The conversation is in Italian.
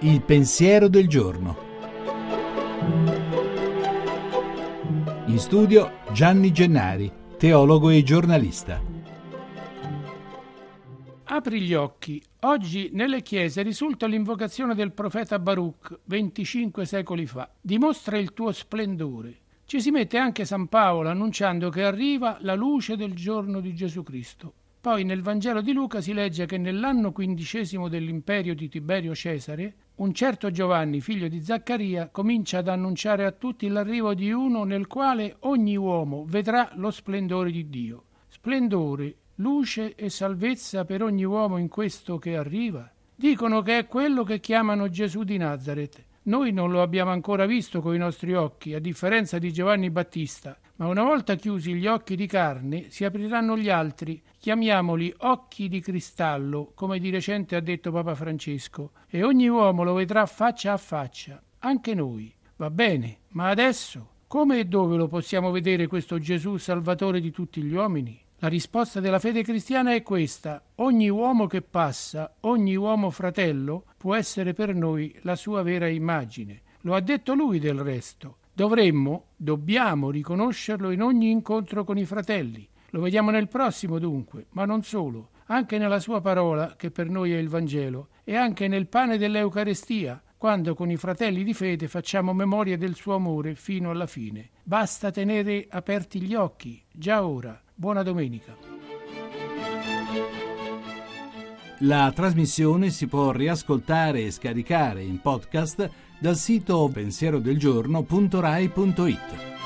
Il pensiero del giorno. In studio Gianni Gennari, teologo e giornalista. Apri gli occhi. Oggi nelle chiese risulta l'invocazione del profeta Baruch 25 secoli fa. Dimostra il tuo splendore. Ci si mette anche San Paolo annunciando che arriva la luce del giorno di Gesù Cristo. Poi nel Vangelo di Luca si legge che nell'anno quindicesimo dell'imperio di Tiberio Cesare, un certo Giovanni, figlio di Zaccaria, comincia ad annunciare a tutti l'arrivo di uno nel quale ogni uomo vedrà lo splendore di Dio. Splendore, luce e salvezza per ogni uomo in questo che arriva. Dicono che è quello che chiamano Gesù di Nazareth. Noi non lo abbiamo ancora visto coi nostri occhi, a differenza di Giovanni Battista, ma una volta chiusi gli occhi di carne si apriranno gli altri, chiamiamoli occhi di cristallo, come di recente ha detto Papa Francesco, e ogni uomo lo vedrà faccia a faccia, anche noi. Va bene, ma adesso come e dove lo possiamo vedere questo Gesù Salvatore di tutti gli uomini? La risposta della fede cristiana è questa. Ogni uomo che passa, ogni uomo fratello, può essere per noi la sua vera immagine. Lo ha detto lui del resto. Dovremmo, dobbiamo riconoscerlo in ogni incontro con i fratelli. Lo vediamo nel prossimo dunque, ma non solo, anche nella sua parola, che per noi è il Vangelo, e anche nel pane dell'Eucarestia, quando con i fratelli di fede facciamo memoria del suo amore fino alla fine. Basta tenere aperti gli occhi, già ora. Buona domenica. La trasmissione si può riascoltare e scaricare in podcast dal sito pensierodelgiorno.rai.it.